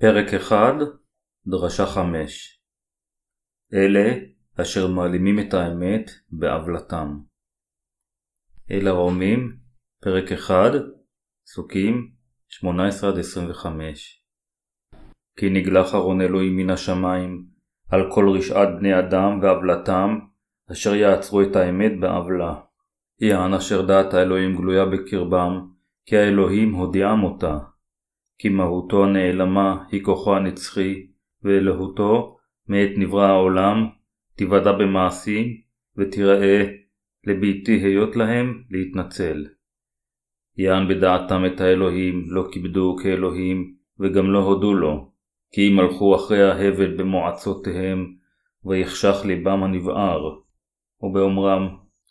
פרק 1, דרשה 5 אלה אשר מעלימים את האמת בעוולתם. אל הרומים, פרק 1, פסוקים 18-25 כי נגלח ארון אלוהים מן השמיים על כל רשעת בני אדם ועוולתם, אשר יעצרו את האמת בעוולה. יען אשר דעת האלוהים גלויה בקרבם, כי האלוהים הודיעם אותה. כי מהותו הנעלמה היא כוחו הנצחי, ואלוהותו מעת נברא העולם, תיוודע במעשים, ותיראה לבלתי היות להם להתנצל. יען בדעתם את האלוהים, לא כיבדו כאלוהים, וגם לא הודו לו, כי אם הלכו אחרי ההבל במועצותיהם, ויחשך ליבם הנבער, ובאומרם,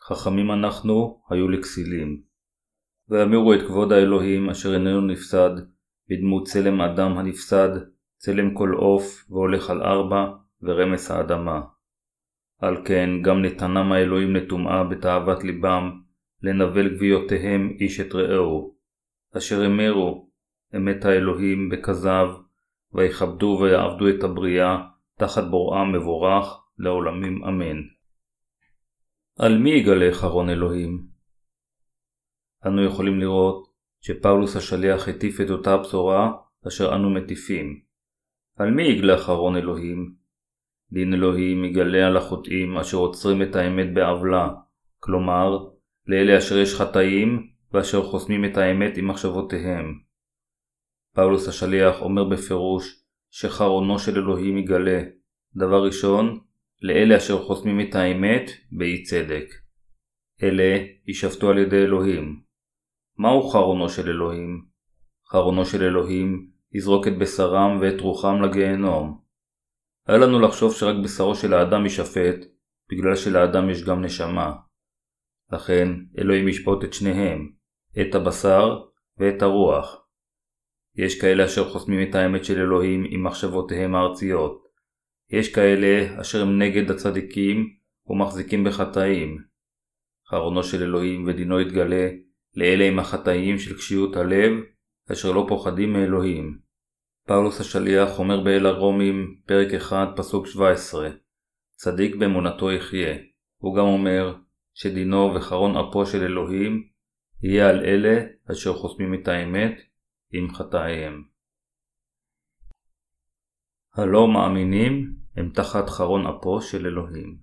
חכמים אנחנו, היו לכסילים. ואמירו את כבוד האלוהים אשר איננו נפסד, בדמות צלם אדם הנפסד, צלם כל עוף והולך על ארבע, ורמס האדמה. על כן גם נתנם האלוהים לטומאה בתאוות ליבם, לנבל גוויותיהם איש את רעהו. אשר אמרו, אמת האלוהים בכזב, ויכבדו ויעבדו את הבריאה, תחת בוראם מבורך, לעולמים אמן. על מי יגלה חרון אלוהים? אנו יכולים לראות שפאולוס השליח הטיף את אותה הבשורה אשר אנו מטיפים. על מי יגלה חרון אלוהים? דין אלוהים יגלה על החוטאים אשר עוצרים את האמת בעוולה, כלומר, לאלה אשר יש חטאים ואשר חוסמים את האמת עם מחשבותיהם. פאולוס השליח אומר בפירוש שחרונו של אלוהים יגלה, דבר ראשון, לאלה אשר חוסמים את האמת באי צדק. אלה יישפטו על ידי אלוהים. מהו חרונו של אלוהים? חרונו של אלוהים יזרוק את בשרם ואת רוחם לגיהנום. היה לנו לחשוב שרק בשרו של האדם יישפט, בגלל שלאדם יש גם נשמה. לכן אלוהים ישפוט את שניהם, את הבשר ואת הרוח. יש כאלה אשר חוסמים את האמת של אלוהים עם מחשבותיהם הארציות. יש כאלה אשר הם נגד הצדיקים ומחזיקים בחטאים. חרונו של אלוהים ודינו יתגלה לאלה עם החטאים של קשיות הלב, אשר לא פוחדים מאלוהים. פאולוס השליח אומר באל הרומים, פרק 1, פסוק 17, צדיק באמונתו יחיה. הוא גם אומר שדינו וחרון אפו של אלוהים יהיה על אלה אשר חוסמים את האמת עם חטאיהם. הלא מאמינים הם תחת חרון אפו של אלוהים.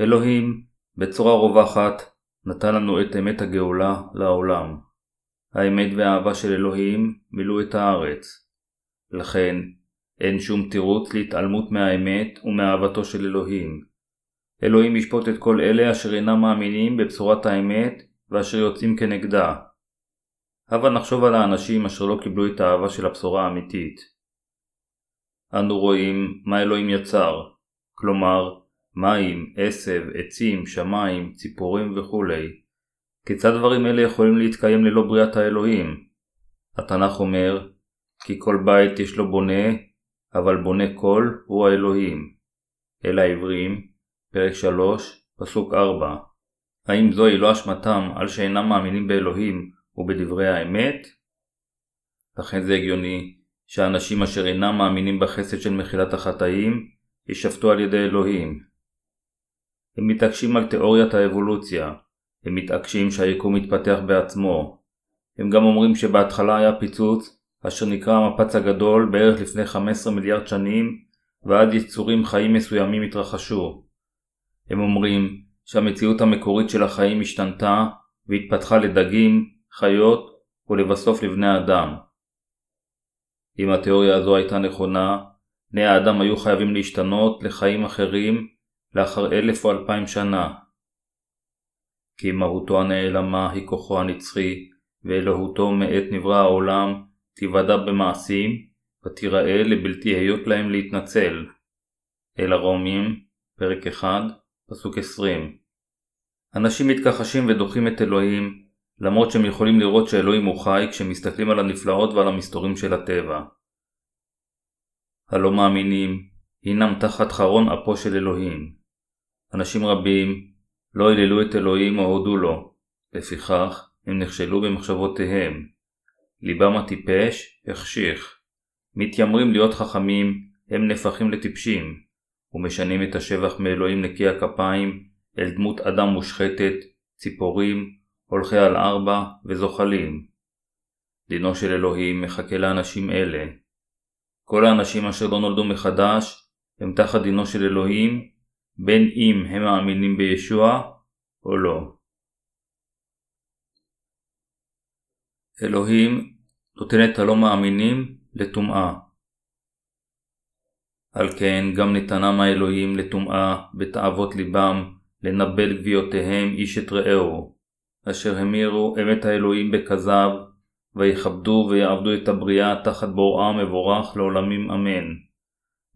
אלוהים, בצורה רווחת, נתן לנו את אמת הגאולה לעולם. האמת והאהבה של אלוהים מילאו את הארץ. לכן, אין שום תירוץ להתעלמות מהאמת ומאהבתו של אלוהים. אלוהים ישפוט את כל אלה אשר אינם מאמינים בבשורת האמת ואשר יוצאים כנגדה. הבה נחשוב על האנשים אשר לא קיבלו את האהבה של הבשורה האמיתית. אנו רואים מה אלוהים יצר, כלומר, מים, עשב, עצים, שמיים, ציפורים וכולי. כיצד דברים אלה יכולים להתקיים ללא בריאת האלוהים? התנ"ך אומר, כי כל בית יש לו בונה, אבל בונה כל הוא האלוהים. אל העברים, פרק 3, פסוק 4. האם זוהי לא אשמתם על שאינם מאמינים באלוהים ובדברי האמת? לכן זה הגיוני שאנשים אשר אינם מאמינים בחסד של מחילת החטאים, יישפטו על ידי אלוהים. הם מתעקשים על תאוריית האבולוציה, הם מתעקשים שהיקום מתפתח בעצמו. הם גם אומרים שבהתחלה היה פיצוץ, אשר נקרא המפץ הגדול בערך לפני 15 מיליארד שנים, ועד יצורים חיים מסוימים התרחשו. הם אומרים שהמציאות המקורית של החיים השתנתה והתפתחה לדגים, חיות ולבסוף לבני אדם. אם התיאוריה הזו הייתה נכונה, בני האדם היו חייבים להשתנות לחיים אחרים לאחר אלף או אלפיים שנה. כי מהותו הנעלמה היא כוחו הנצחי, ואלוהותו מעת נברא העולם, תיוודע במעשים, ותיראה לבלתי היות להם להתנצל. אל הרומים, פרק 1, פסוק 20. אנשים מתכחשים ודוחים את אלוהים, למרות שהם יכולים לראות שאלוהים הוא חי כשמסתכלים על הנפלאות ועל המסתורים של הטבע. הלא מאמינים הינם תחת חרון אפו של אלוהים. אנשים רבים לא היללו את אלוהים או הודו לו, לפיכך הם נכשלו במחשבותיהם. ליבם הטיפש החשיך. מתיימרים להיות חכמים, הם נהפכים לטיפשים, ומשנים את השבח מאלוהים נקי הכפיים אל דמות אדם מושחתת, ציפורים, הולכי על ארבע וזוחלים. דינו של אלוהים מחכה לאנשים אלה. כל האנשים אשר לא נולדו מחדש הם תחת דינו של אלוהים, בין אם הם מאמינים בישוע או לא. אלוהים נותן את הלא מאמינים לטומאה. על כן גם נתנם האלוהים לטומאה בתאוות ליבם, לנבל גוויותיהם איש את רעהו, אשר המירו אמת האלוהים בכזב, ויכבדו ויעבדו את הבריאה תחת בוראם מבורך לעולמים אמן.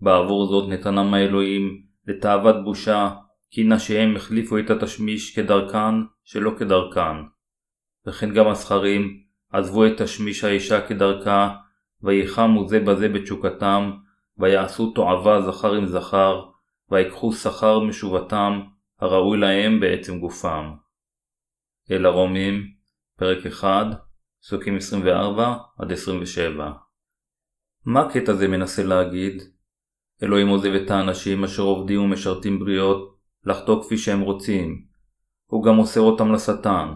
בעבור זאת נתנם האלוהים לתאוות בושה, כי נשיהם החליפו את התשמיש כדרכן שלא כדרכן. וכן גם הזכרים עזבו את תשמיש האישה כדרכה, ויחמו זה בזה בתשוקתם, ויעשו תועבה זכר עם זכר, ויקחו שכר משובתם, הראוי להם בעצם גופם. אל הרומים, פרק 1, פסוקים 24-27 מה הקטע הזה מנסה להגיד? אלוהים עוזב את האנשים אשר עובדים ומשרתים בריות לחטוא כפי שהם רוצים. הוא גם מוסר אותם לשטן.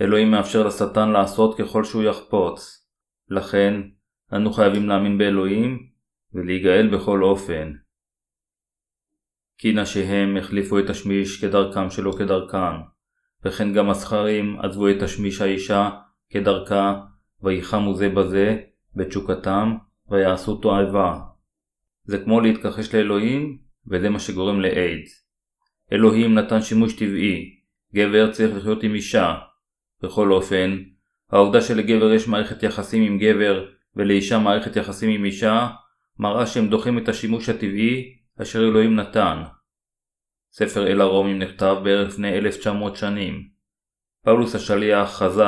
אלוהים מאפשר לשטן לעשות ככל שהוא יחפוץ. לכן, אנו חייבים להאמין באלוהים ולהיגאל בכל אופן. כי נשיהם החליפו את השמיש כדרכם שלא כדרכם, וכן גם הזכרים עזבו את השמיש האישה כדרכה, ויחמו זה בזה, בתשוקתם, ויעשו תועבה. זה כמו להתכחש לאלוהים, וזה מה שגורם לאיידס. אלוהים נתן שימוש טבעי, גבר צריך לחיות עם אישה. בכל אופן, העובדה שלגבר יש מערכת יחסים עם גבר ולאישה מערכת יחסים עם אישה, מראה שהם דוחים את השימוש הטבעי אשר אלוהים נתן. ספר אל הרומים נכתב בערך לפני 1900 שנים. פאולוס השליח חזה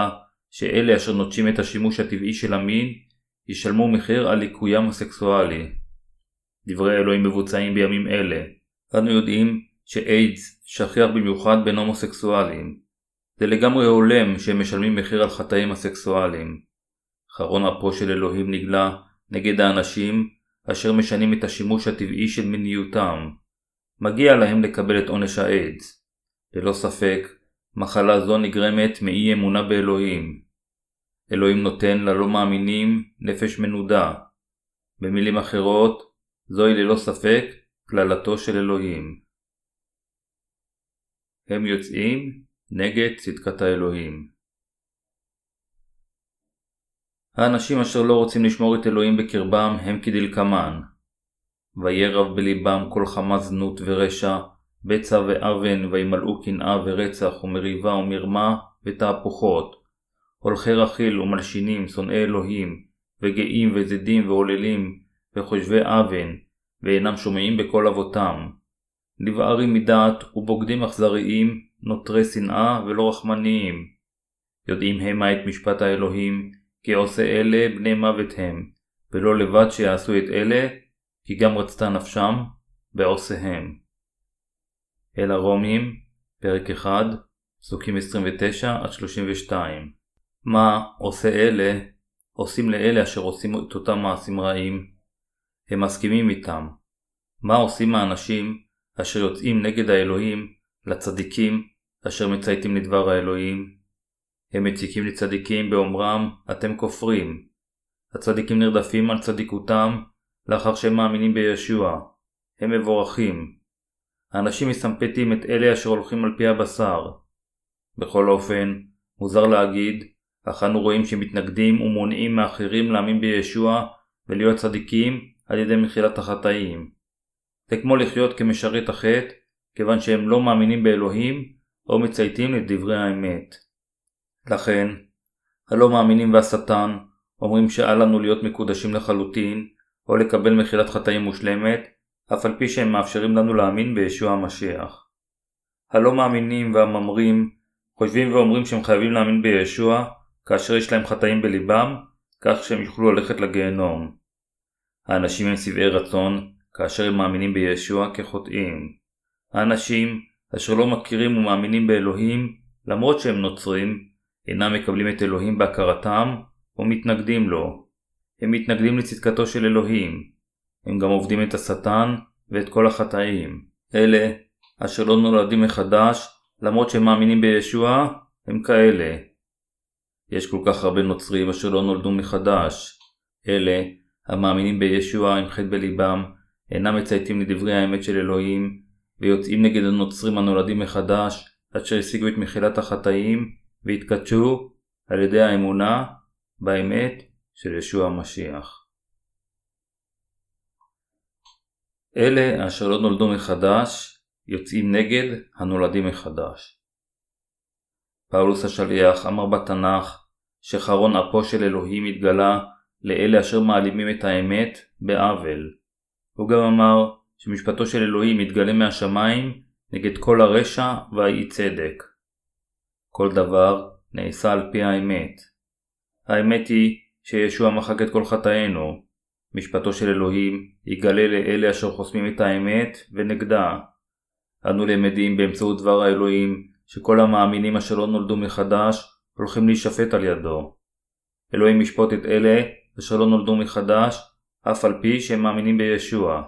שאלה אשר נוטשים את השימוש הטבעי של המין ישלמו מחיר על ליקוים הסקסואלי. דברי אלוהים מבוצעים בימים אלה. אנו יודעים שאיידס שכיח במיוחד בין הומוסקסואלים. זה לגמרי הולם שהם משלמים מחיר על חטאים הסקסואליים. חרון אפו של אלוהים נגלה נגד האנשים אשר משנים את השימוש הטבעי של מיניותם. מגיע להם לקבל את עונש האיידס. ללא ספק, מחלה זו נגרמת מאי אמונה באלוהים. אלוהים נותן ללא מאמינים נפש מנודה. במילים אחרות, זוהי ללא ספק קללתו של אלוהים. הם יוצאים נגד צדקת האלוהים. האנשים אשר לא רוצים לשמור את אלוהים בקרבם הם כדלקמן וירב בליבם כל חמה זנות ורשע, בצע ואוון, וימלאו קנאה ורצח ומריבה ומרמה ותהפוכות. הולכי רכיל ומלשינים, שונאי אלוהים, וגאים וזדים ועוללים, וחושבי אוון, ואינם שומעים בקול אבותם. נבערים מדעת ובוגדים אכזריים, נוטרי שנאה ולא רחמניים. יודעים המה את משפט האלוהים, כי עושה אלה בני מוות הם, ולא לבד שיעשו את אלה, כי גם רצתה נפשם בעושיהם. אל הרומים, פרק 1, פסוקים 29-32 מה עושה אלה עושים לאלה אשר עושים את אותם מעשים רעים? הם מסכימים איתם. מה עושים האנשים אשר יוצאים נגד האלוהים לצדיקים אשר מצייתים לדבר האלוהים? הם מציקים לצדיקים באומרם אתם כופרים. הצדיקים נרדפים על צדיקותם לאחר שהם מאמינים בישוע. הם מבורכים. האנשים מסמפתים את אלה אשר הולכים על פי הבשר. בכל אופן, מוזר להגיד, אך אנו רואים שמתנגדים ומונעים מאחרים להאמין בישוע ולהיות צדיקים על ידי מחילת החטאים. זה כמו לחיות כמשרת החטא, כיוון שהם לא מאמינים באלוהים או מצייתים לדברי האמת. לכן, הלא מאמינים והשטן אומרים שאל לנו להיות מקודשים לחלוטין, או לקבל מחילת חטאים מושלמת, אף על פי שהם מאפשרים לנו להאמין בישוע המשיח. הלא מאמינים והממרים חושבים ואומרים שהם חייבים להאמין בישוע כאשר יש להם חטאים בליבם, כך שהם יוכלו ללכת לגיהנום. האנשים הם שבעי רצון כאשר הם מאמינים בישוע כחוטאים. האנשים אשר לא מכירים ומאמינים באלוהים, למרות שהם נוצרים, אינם מקבלים את אלוהים בהכרתם ומתנגדים לו. הם מתנגדים לצדקתו של אלוהים. הם גם עובדים את השטן ואת כל החטאים. אלה, אשר לא נולדים מחדש, למרות שהם מאמינים בישוע, הם כאלה. יש כל כך הרבה נוצרים אשר לא נולדו מחדש. אלה, המאמינים בישוע עם חטא בליבם, אינם מצייתים לדברי האמת של אלוהים, ויוצאים נגד הנוצרים הנולדים מחדש, אשר השיגו את מחילת החטאים, והתקדשו על ידי האמונה באמת של ישוע המשיח. אלה אשר לא נולדו מחדש, יוצאים נגד הנולדים מחדש. פאולוס השליח אמר בתנ"ך שחרון אפו של אלוהים התגלה לאלה אשר מעלימים את האמת בעוול. הוא גם אמר שמשפטו של אלוהים יתגלה מהשמיים נגד כל הרשע והאי צדק. כל דבר נעשה על פי האמת. האמת היא שישוע מחק את כל חטאינו. משפטו של אלוהים יגלה לאלה אשר חוסמים את האמת ונגדה. אנו למדים באמצעות דבר האלוהים שכל המאמינים אשר לא נולדו מחדש הולכים להישפט על ידו. אלוהים ישפוט את אלה אשר לא נולדו מחדש, אף על פי שהם מאמינים בישוע.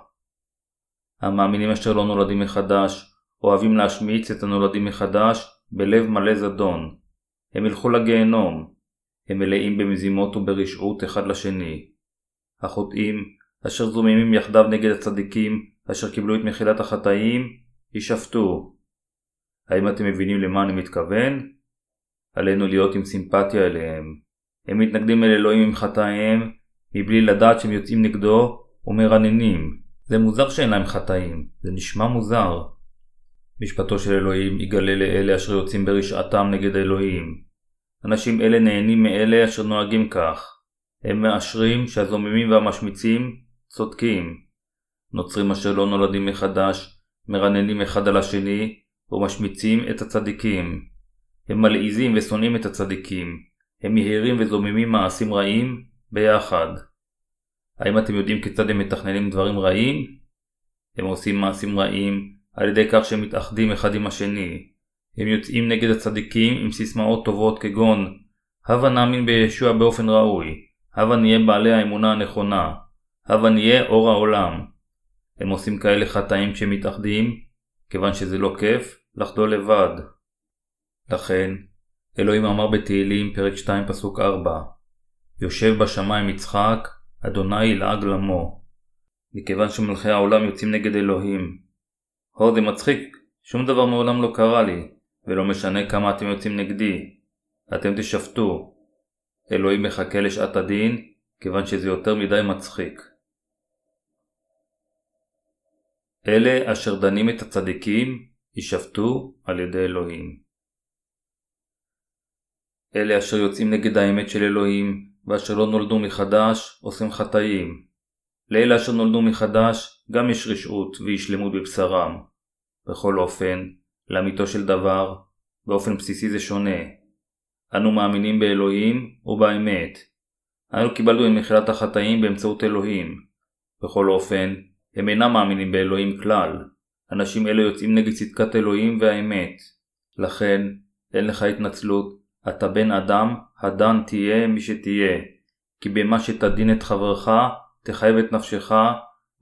המאמינים אשר לא נולדים מחדש אוהבים להשמיץ את הנולדים מחדש בלב מלא זדון. הם ילכו לגיהנום. הם מלאים במזימות וברשעות אחד לשני. החוטאים, אשר זוממים יחדיו נגד הצדיקים, אשר קיבלו את מחילת החטאים, יישפטו. האם אתם מבינים למה אני מתכוון? עלינו להיות עם סימפתיה אליהם. הם מתנגדים אל אלוהים עם חטאיהם, מבלי לדעת שהם יוצאים נגדו ומרננים. זה מוזר שאין להם חטאים, זה נשמע מוזר. משפטו של אלוהים יגלה לאלה אשר יוצאים ברשעתם נגד אלוהים. אנשים אלה נהנים מאלה אשר נוהגים כך. הם מאשרים שהזוממים והמשמיצים צודקים. נוצרים אשר לא נולדים מחדש, מרננים אחד על השני, ומשמיצים את הצדיקים. הם מלעיזים ושונאים את הצדיקים. הם יהירים וזוממים מעשים רעים ביחד. האם אתם יודעים כיצד הם מתכננים דברים רעים? הם עושים מעשים רעים על ידי כך שהם מתאחדים אחד עם השני. הם יוצאים נגד הצדיקים עם סיסמאות טובות כגון הבה נאמין בישוע באופן ראוי, הבה נהיה בעלי האמונה הנכונה, הבה נהיה אור העולם. הם עושים כאלה חטאים כשהם מתאחדים, כיוון שזה לא כיף לחדול לבד. לכן, אלוהים אמר בתהילים פרק 2 פסוק 4 יושב בשמיים יצחק, אדוני ילעג למו. מכיוון שמלכי העולם יוצאים נגד אלוהים. הו זה מצחיק, שום דבר מעולם לא קרה לי, ולא משנה כמה אתם יוצאים נגדי. אתם תשפטו. אלוהים מחכה לשעת הדין, כיוון שזה יותר מדי מצחיק. אלה אשר דנים את הצדיקים, יישפטו על ידי אלוהים. אלה אשר יוצאים נגד האמת של אלוהים, ואשר לא נולדו מחדש, עושים חטאים. לאלה אשר נולדו מחדש, גם יש רשעות ואי שלמות בבשרם. בכל אופן, לאמיתו של דבר, באופן בסיסי זה שונה. אנו מאמינים באלוהים ובאמת. אנו קיבלנו את מחילת החטאים באמצעות אלוהים. בכל אופן, הם אינם מאמינים באלוהים כלל. אנשים אלו יוצאים נגד צדקת אלוהים והאמת. לכן, אין לך התנצלות, אתה בן אדם, הדן תהיה מי שתהיה. כי במה שתדין את חברך, תחייב את נפשך,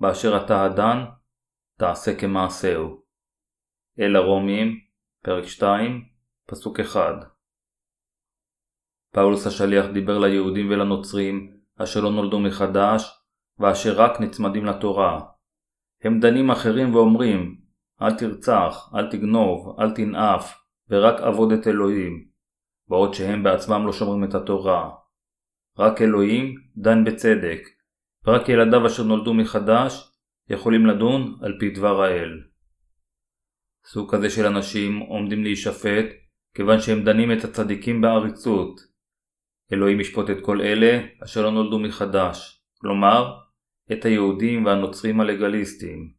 באשר אתה הדן, תעשה כמעשהו. אל הרומים, פרק 2, פסוק 1 פאולוס השליח דיבר ליהודים ולנוצרים, אשר לא נולדו מחדש, ואשר רק נצמדים לתורה. הם דנים אחרים ואומרים, אל תרצח, אל תגנוב, אל תנאף, ורק עבוד את אלוהים, בעוד שהם בעצמם לא שומרים את התורה. רק אלוהים דן בצדק, ורק ילדיו אשר נולדו מחדש יכולים לדון על פי דבר האל. סוג כזה של אנשים עומדים להישפט כיוון שהם דנים את הצדיקים בעריצות. אלוהים ישפוט את כל אלה אשר לא נולדו מחדש, כלומר, את היהודים והנוצרים הלגליסטים.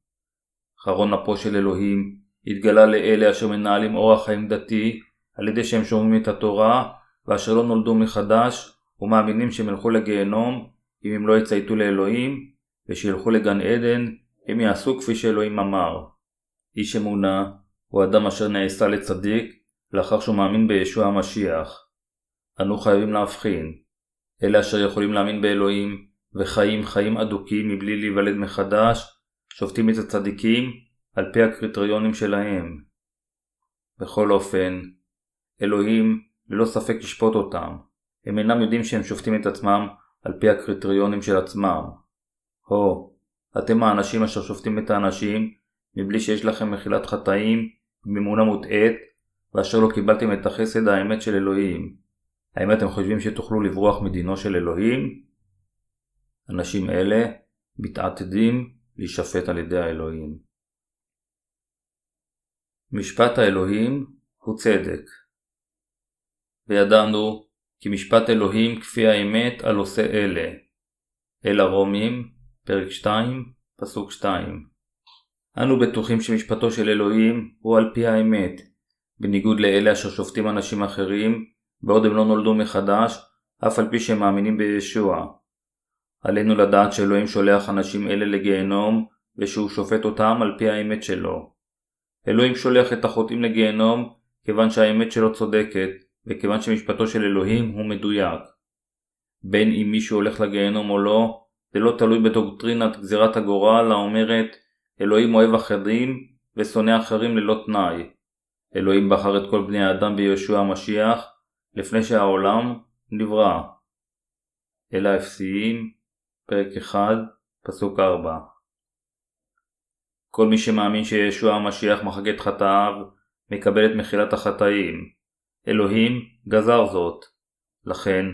חרון אפו של אלוהים התגלה לאלה אשר מנהלים אורח חיים דתי על ידי שהם שומעים את התורה ואשר לא נולדו מחדש ומאמינים שהם ילכו לגיהנום אם הם לא יצייתו לאלוהים ושילכו לגן עדן הם יעשו כפי שאלוהים אמר. איש אמונה הוא אדם אשר נעשה לצדיק לאחר שהוא מאמין בישוע המשיח. אנו חייבים להבחין. אלה אשר יכולים להאמין באלוהים וחיים חיים אדוקים מבלי להיוולד מחדש, שופטים את הצדיקים על פי הקריטריונים שלהם. בכל אופן, אלוהים ללא ספק ישפוט אותם. הם אינם יודעים שהם שופטים את עצמם על פי הקריטריונים של עצמם. הו, אתם האנשים אשר שופטים את האנשים מבלי שיש לכם מחילת חטאים באמונה מוטעית ואשר לא קיבלתם את החסד האמת של אלוהים. האם אתם חושבים שתוכלו לברוח מדינו של אלוהים? אנשים אלה מתעתדים להישפט על ידי האלוהים. משפט האלוהים הוא צדק. וידענו כי משפט אלוהים כפי האמת על עושה אלה. אל הרומים, פרק 2, פסוק 2. אנו בטוחים שמשפטו של אלוהים הוא על פי האמת, בניגוד לאלה אשר שופטים אנשים אחרים, בעוד הם לא נולדו מחדש, אף על פי שהם מאמינים בישוע. עלינו לדעת שאלוהים שולח אנשים אלה לגיהנום, ושהוא שופט אותם על פי האמת שלו. אלוהים שולח את החוטאים לגיהנום, כיוון שהאמת שלו צודקת, וכיוון שמשפטו של אלוהים הוא מדויק. בין אם מישהו הולך לגיהנום או לא, זה לא תלוי בדוקטרינת גזירת הגורל האומרת אלוהים אוהב אחרים ושונא אחרים ללא תנאי. אלוהים בחר את כל בני האדם ביהושע המשיח לפני שהעולם נברא. אל האפסיים, פרק 1, פסוק 4 כל מי שמאמין שישוע המשיח מחק את חטאיו, מקבל את מחילת החטאים. אלוהים גזר זאת. לכן,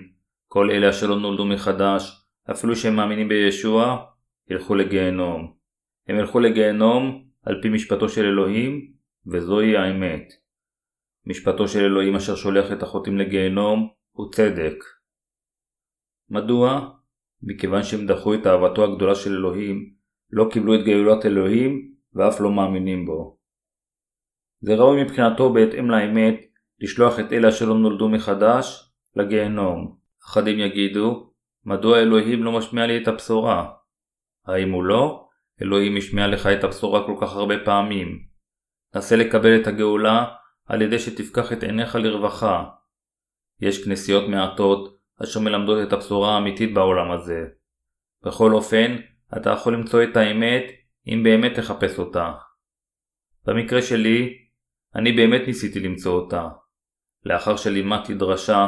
כל אלה אשר לא נולדו מחדש, אפילו שהם מאמינים בישוע, ילכו לגיהנום. הם ילכו לגיהנום על פי משפטו של אלוהים, וזוהי האמת. משפטו של אלוהים אשר שולח את החוטאים לגיהנום הוא צדק. מדוע? מכיוון שהם דחו את אהבתו הגדולה של אלוהים, לא קיבלו את גאולת אלוהים ואף לא מאמינים בו. זה ראוי מבחינתו בהתאם לאמת לשלוח את אלה אשר לא נולדו מחדש לגיהנום. אחדים יגידו, מדוע אלוהים לא משמיע לי את הבשורה? האם הוא לא? אלוהים השמיע לך את הבשורה כל כך הרבה פעמים. נסה לקבל את הגאולה על ידי שתפקח את עיניך לרווחה. יש כנסיות מעטות אשר מלמדות את הבשורה האמיתית בעולם הזה. בכל אופן, אתה יכול למצוא את האמת אם באמת תחפש אותה. במקרה שלי, אני באמת ניסיתי למצוא אותה. לאחר שלימדתי דרשה,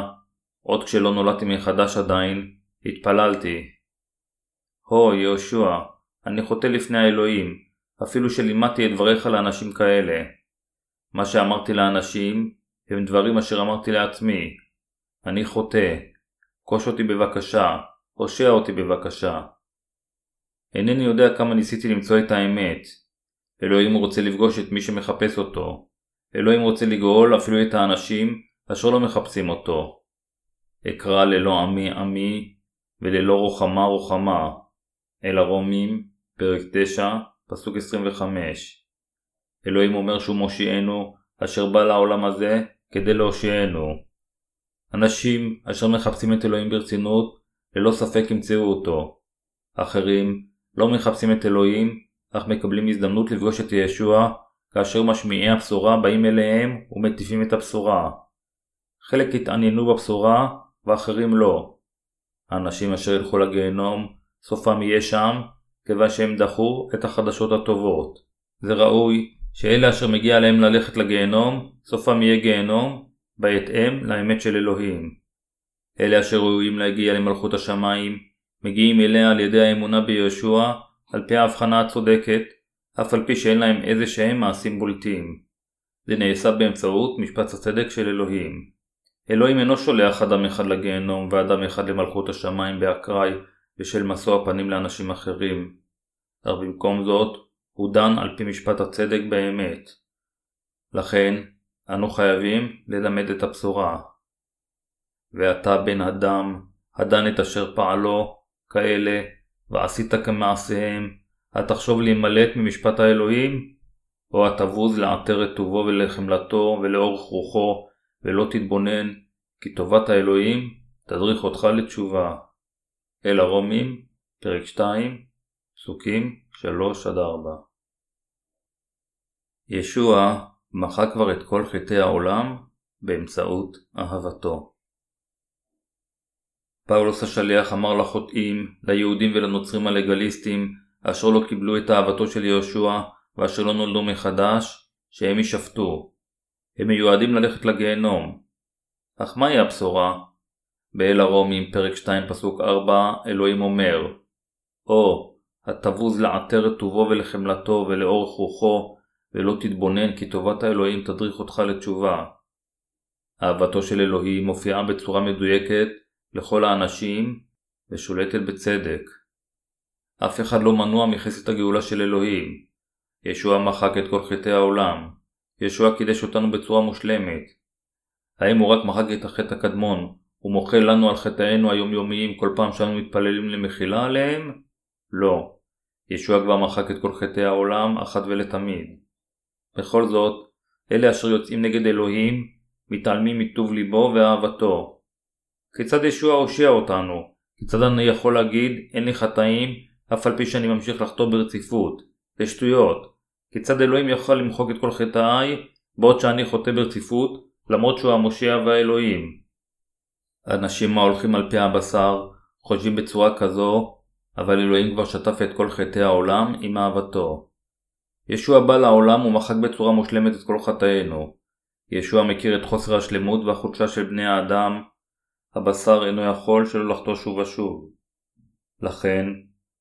עוד כשלא נולדתי מחדש עדיין, התפללתי. הו, יהושע, אני חוטא לפני האלוהים, אפילו שלימדתי את דבריך לאנשים כאלה. מה שאמרתי לאנשים, הם דברים אשר אמרתי לעצמי. אני חוטא. קוש אותי בבקשה, הושע אותי בבקשה. אינני יודע כמה ניסיתי למצוא את האמת. אלוהים רוצה לפגוש את מי שמחפש אותו. אלוהים רוצה לגאול אפילו את האנשים אשר לא מחפשים אותו. אקרא ללא עמי עמי וללא רוחמה רוחמה. אל הרומים, פרק 9, פסוק 25. אלוהים אומר שהוא מושיענו, אשר בא לעולם הזה כדי להושיענו. אנשים אשר מחפשים את אלוהים ברצינות, ללא ספק ימצאו אותו. אחרים לא מחפשים את אלוהים, אך מקבלים הזדמנות לפגוש את ישוע, כאשר משמיעי הבשורה באים אליהם ומטיפים את הבשורה. חלק התעניינו בבשורה, ואחרים לא. האנשים אשר ילכו לגיהנום, סופם יהיה שם, כיוון שהם דחו את החדשות הטובות. זה ראוי שאלה אשר מגיע להם ללכת לגיהנום, סופם יהיה גיהנום, בהתאם לאמת של אלוהים. אלה אשר ראויים להגיע למלכות השמיים, מגיעים אליה על ידי האמונה ביהושע, על פי ההבחנה הצודקת, אף על פי שאין להם איזה שהם מעשים בולטים. זה נעשה באמצעות משפט הצדק של אלוהים. אלוהים אינו שולח אדם אחד לגיהנום ואדם אחד למלכות השמיים באקראי בשל משוא הפנים לאנשים אחרים. אך במקום זאת, הוא דן על פי משפט הצדק באמת. לכן, אנו חייבים ללמד את הבשורה. ואתה בן אדם, הדן את אשר פעלו, כאלה, ועשית כמעשיהם, התחשוב להימלט ממשפט האלוהים? או התבוז לעטר את טובו ולחמלתו ולאורך רוחו, ולא תתבונן, כי טובת האלוהים תדריך אותך לתשובה. אל הרומים, פרק 2, פסוקים 3-4 ישוע מחק כבר את כל חטאי העולם באמצעות אהבתו. פאולוס השליח אמר לחוטאים, ליהודים ולנוצרים הלגליסטים, אשר לא קיבלו את אהבתו של יהושע, ואשר לא נולדו מחדש, שהם יישפטו. הם מיועדים ללכת לגיהנום. אך מהי הבשורה? באל הרומים, פרק 2, פסוק 4, אלוהים אומר, או, התבוז לעטר את טובו ולחמלתו ולאורך רוחו, ולא תתבונן כי טובת האלוהים תדריך אותך לתשובה. אהבתו של אלוהים מופיעה בצורה מדויקת לכל האנשים ושולטת בצדק. אף אחד לא מנוע מחסד הגאולה של אלוהים. ישוע מחק את כל חטאי העולם. ישוע קידש אותנו בצורה מושלמת. האם הוא רק מחק את החטא הקדמון ומוחל לנו על חטאינו היומיומיים כל פעם שאנו מתפללים למחילה עליהם? לא. ישוע כבר מחק את כל חטאי העולם אחת ולתמיד. בכל זאת, אלה אשר יוצאים נגד אלוהים, מתעלמים מטוב ליבו ואהבתו. כיצד ישוע הושיע אותנו? כיצד אני יכול להגיד אין לי חטאים אף על פי שאני ממשיך לחטוא ברציפות? זה שטויות. כיצד אלוהים יוכל למחוק את כל חטאיי בעוד שאני חוטא ברציפות למרות שהוא המושיע והאלוהים? אנשים ההולכים על פי הבשר חושבים בצורה כזו, אבל אלוהים כבר שטף את כל חטאי העולם עם אהבתו. ישוע בא לעולם ומחק בצורה מושלמת את כל חטאינו. ישוע מכיר את חוסר השלמות והחולשה של בני האדם, הבשר אינו יכול שלא לחטוא שוב ושוב. לכן,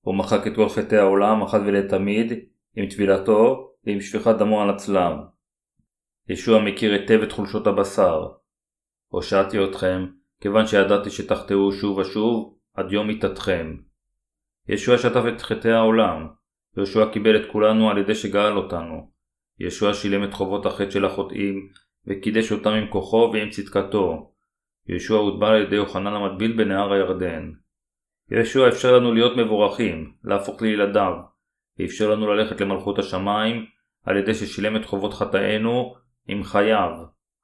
הוא מחק את כל חטאי העולם אחת ולתמיד, עם טבילתו ועם שפיכת דמו על הצלב. ישוע מכיר היטב את חולשות הבשר. הושעתי אתכם, כיוון שידעתי שתחטאו שוב ושוב, עד יום מיתתכם. ישוע שטף את חטאי העולם. יהושע קיבל את כולנו על ידי שגאל אותנו. ישוע שילם את חובות החטא של החוטאים, וקידש אותם עם כוחו ועם צדקתו. ישוע הוטבל על ידי יוחנן המטביל בנהר הירדן. ישוע אפשר לנו להיות מבורכים, להפוך לילדיו, ואפשר לנו ללכת למלכות השמיים, על ידי ששילם את חובות חטאינו עם חייו,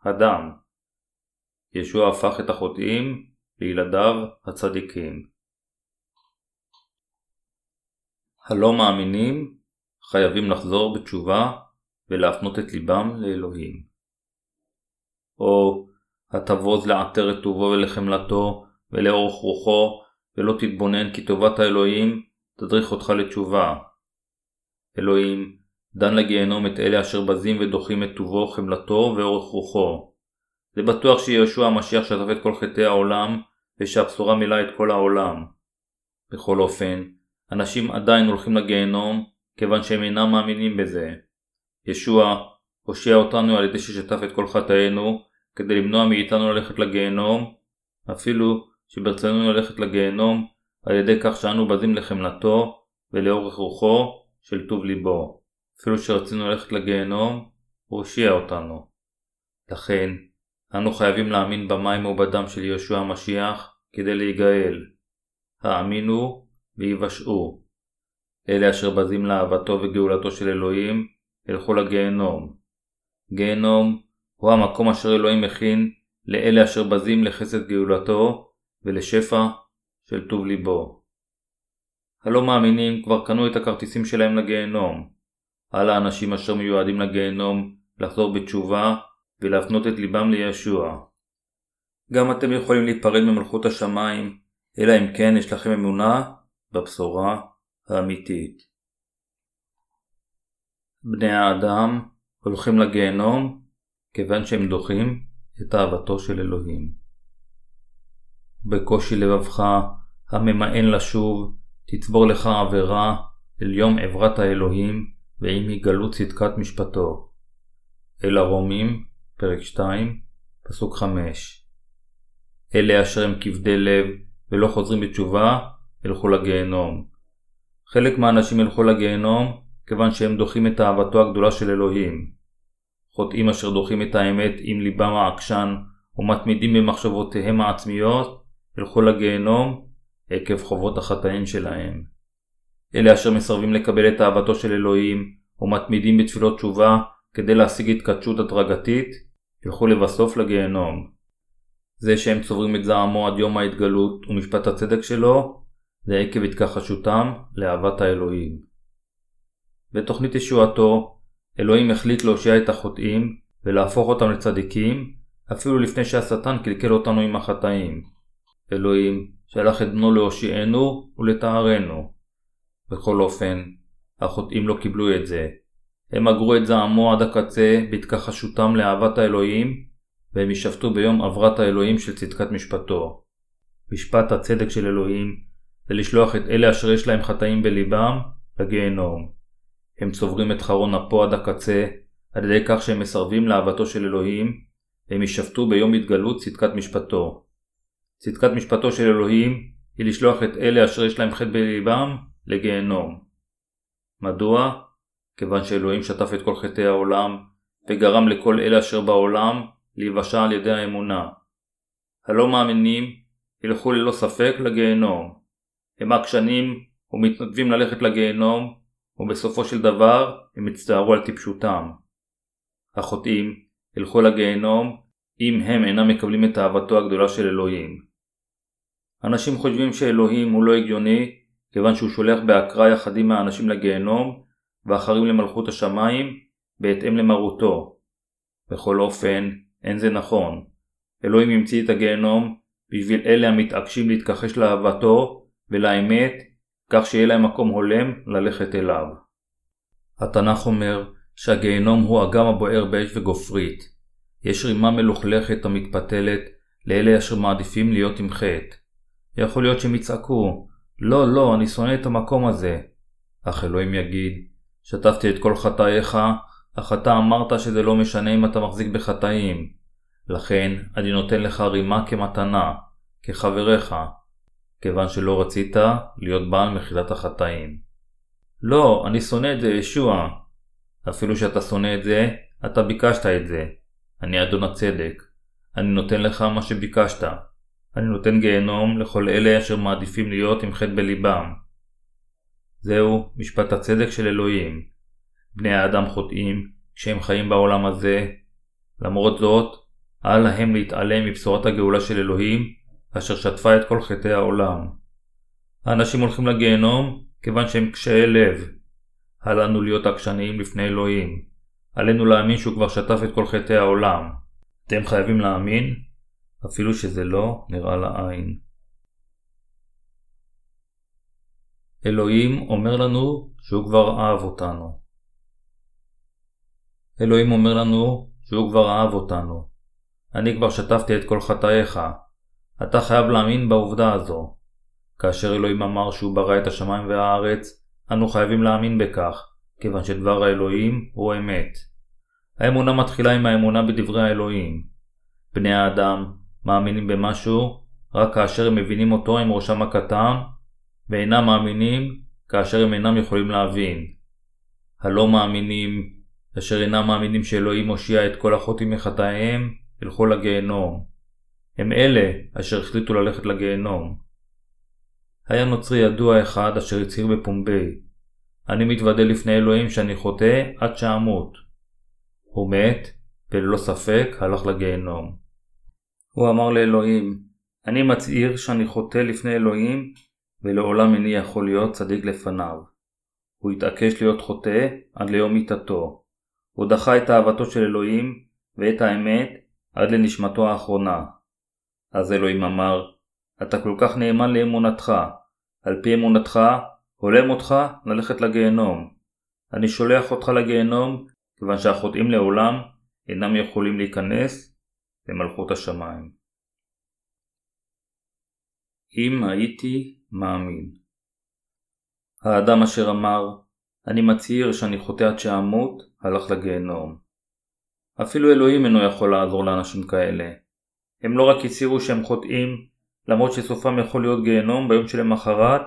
הדם. ישוע הפך את החוטאים לילדיו הצדיקים. הלא מאמינים חייבים לחזור בתשובה ולהפנות את ליבם לאלוהים. או התבוז לעטר את טובו ולחמלתו ולאורך רוחו ולא תתבונן כי טובת האלוהים תדריך אותך לתשובה. אלוהים דן לגיהנום את אלה אשר בזים ודוחים את טובו, חמלתו ואורך רוחו. זה בטוח שיהושע המשיח שטף את כל חטאי העולם ושהבשורה מילאה את כל העולם. בכל אופן, אנשים עדיין הולכים לגיהנום כיוון שהם אינם מאמינים בזה. ישוע הושיע אותנו על ידי ששטף את כל חטאינו כדי למנוע מאיתנו ללכת לגיהנום, אפילו שברצוננו ללכת לגיהנום על ידי כך שאנו בזים לחמלתו ולאורך רוחו של טוב ליבו. אפילו שרצינו ללכת לגיהנום, הוא הושיע אותנו. לכן, אנו חייבים להאמין במים ובדם של יהושע המשיח כדי להיגאל. האמינו ויבשעו. אלה אשר בזים לאהבתו וגאולתו של אלוהים, ילכו לגיהנום. גיהנום הוא המקום אשר אלוהים מכין לאלה אשר בזים לחסד גאולתו ולשפע של טוב ליבו. הלא מאמינים כבר קנו את הכרטיסים שלהם לגיהנום. על האנשים אשר מיועדים לגיהנום לחזור בתשובה ולהפנות את ליבם לישוע. גם אתם יכולים להיפרד ממלכות השמיים, אלא אם כן יש לכם אמונה בבשורה האמיתית. בני האדם הולכים לגיהנום כיוון שהם דוחים את אהבתו של אלוהים. בקושי לבבך הממאן לשוב, תצבור לך עבירה אל יום עברת האלוהים ועם יגלו צדקת משפטו. אל הרומים, פרק 2, פסוק 5 אלה אשר הם כבדי לב ולא חוזרים בתשובה, ילכו לגיהנום. חלק מהאנשים ילכו לגיהנום כיוון שהם דוחים את אהבתו הגדולה של אלוהים. חוטאים אשר דוחים את האמת עם ליבם העקשן ומתמידים במחשבותיהם העצמיות, ילכו לגיהנום עקב חובות החטאים שלהם. אלה אשר מסרבים לקבל את אהבתו של אלוהים ומתמידים בתפילות תשובה כדי להשיג התקדשות הדרגתית, ילכו לבסוף לגיהנום. זה שהם צוברים את זעמו עד יום ההתגלות ומשפט הצדק שלו, זה עקב התכחשותם לאהבת האלוהים. בתוכנית ישועתו, אלוהים החליט להושיע את החוטאים ולהפוך אותם לצדיקים, אפילו לפני שהשטן קלקל אותנו עם החטאים. אלוהים, שלח את בנו להושיענו ולטהרנו. בכל אופן, החוטאים לא קיבלו את זה. הם אגרו את זעמו עד הקצה בהתכחשותם לאהבת האלוהים, והם יישפטו ביום עברת האלוהים של צדקת משפטו. משפט הצדק של אלוהים זה לשלוח את אלה אשר יש להם חטאים בליבם לגיהנום. הם צוברים את חרון אפו עד הקצה, על ידי כך שהם מסרבים לאהבתו של אלוהים, והם יישפטו ביום התגלות צדקת משפטו. צדקת משפטו של אלוהים היא לשלוח את אלה אשר יש להם חטא בליבם לגיהנום. מדוע? כיוון שאלוהים שטף את כל חטאי העולם, וגרם לכל אלה אשר בעולם להיוושע על ידי האמונה. הלא מאמינים ילכו ללא ספק לגיהנום. הם עקשנים ומתנדבים ללכת לגיהנום, ובסופו של דבר הם יצטערו על טיפשותם. החוטאים ילכו לגיהנום אם הם אינם מקבלים את אהבתו הגדולה של אלוהים. אנשים חושבים שאלוהים הוא לא הגיוני כיוון שהוא שולח באקראי אחדים מהאנשים לגיהנום ואחרים למלכות השמיים בהתאם למרותו. בכל אופן, אין זה נכון. אלוהים המציא את הגיהנום בשביל אלה המתעקשים להתכחש לאהבתו ולאמת, כך שיהיה להם מקום הולם ללכת אליו. התנ"ך אומר שהגיהנום הוא אגם הבוער באש וגופרית. יש רימה מלוכלכת המתפתלת לאלה אשר מעדיפים להיות עם חטא. יכול להיות שהם יצעקו, לא, לא, אני שונא את המקום הזה. אך אלוהים יגיד, שטפתי את כל חטאיך, אך אתה אמרת שזה לא משנה אם אתה מחזיק בחטאים. לכן אני נותן לך רימה כמתנה, כחבריך, כיוון שלא רצית להיות בעל מחילת החטאים. לא, אני שונא את זה, ישוע. אפילו שאתה שונא את זה, אתה ביקשת את זה. אני אדון הצדק. אני נותן לך מה שביקשת. אני נותן גיהנום לכל אלה אשר מעדיפים להיות עם חטא בליבם. זהו משפט הצדק של אלוהים. בני האדם חוטאים כשהם חיים בעולם הזה. למרות זאת, אל להם להתעלם מבשורת הגאולה של אלוהים, אשר שטפה את כל חטאי העולם. האנשים הולכים לגיהנום כיוון שהם קשי לב. אל לנו להיות עקשניים לפני אלוהים. עלינו להאמין שהוא כבר שטף את כל חטאי העולם. אתם חייבים להאמין אפילו שזה לא נראה לעין. אלוהים אומר לנו שהוא כבר אהב אותנו. אלוהים אומר לנו שהוא כבר אהב אותנו. אני כבר שטפתי את כל חטאיך. אתה חייב להאמין בעובדה הזו. כאשר אלוהים אמר שהוא ברא את השמיים והארץ, אנו חייבים להאמין בכך, כיוון שדבר האלוהים הוא אמת. האמונה מתחילה עם האמונה בדברי האלוהים. בני האדם מאמינים במשהו רק כאשר הם מבינים אותו עם ראשם הקטן, ואינם מאמינים כאשר הם אינם יכולים להבין. הלא מאמינים, אשר אינם מאמינים שאלוהים הושיע את כל החוטאים מחטאיהם, ילכו לגיהנום. הם אלה אשר החליטו ללכת לגיהנום. היה נוצרי ידוע אחד אשר הצהיר בפומבי, אני מתוודה לפני אלוהים שאני חוטא עד שאמות. הוא מת, וללא ספק הלך לגיהנום. הוא אמר לאלוהים, אני מצהיר שאני חוטא לפני אלוהים, ולעולם איני יכול להיות צדיק לפניו. הוא התעקש להיות חוטא עד ליום מיתתו. הוא דחה את אהבתו של אלוהים, ואת האמת, עד לנשמתו האחרונה. אז אלוהים אמר, אתה כל כך נאמן לאמונתך, על פי אמונתך, הולם אותך ללכת לגיהנום. אני שולח אותך לגיהנום, כיוון שהחוטאים לעולם אינם יכולים להיכנס למלכות השמיים. אם הייתי מאמין. האדם אשר אמר, אני מצהיר שאני חוטא עד שאמות, הלך לגיהנום. אפילו אלוהים אינו יכול לעזור לאנשים כאלה. הם לא רק הצהירו שהם חוטאים, למרות שסופם יכול להיות גיהנום ביום שלמחרת,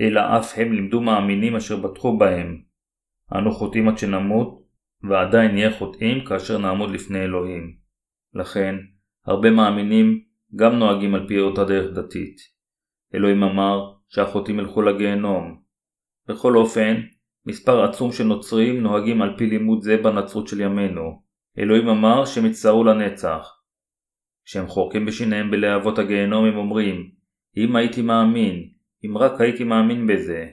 אלא אף הם לימדו מאמינים אשר בטחו בהם. אנו חוטאים עד שנמות, ועדיין נהיה חוטאים כאשר נעמוד לפני אלוהים. לכן, הרבה מאמינים גם נוהגים על פי אותה דרך דתית. אלוהים אמר שהחוטאים ילכו לגיהנום. בכל אופן, מספר עצום של נוצרים נוהגים על פי לימוד זה בנצרות של ימינו. אלוהים אמר שהם יצטערו לנצח. כשהם חורקים בשיניהם בלהבות הגיהנום הם אומרים, אם הייתי מאמין, אם רק הייתי מאמין בזה.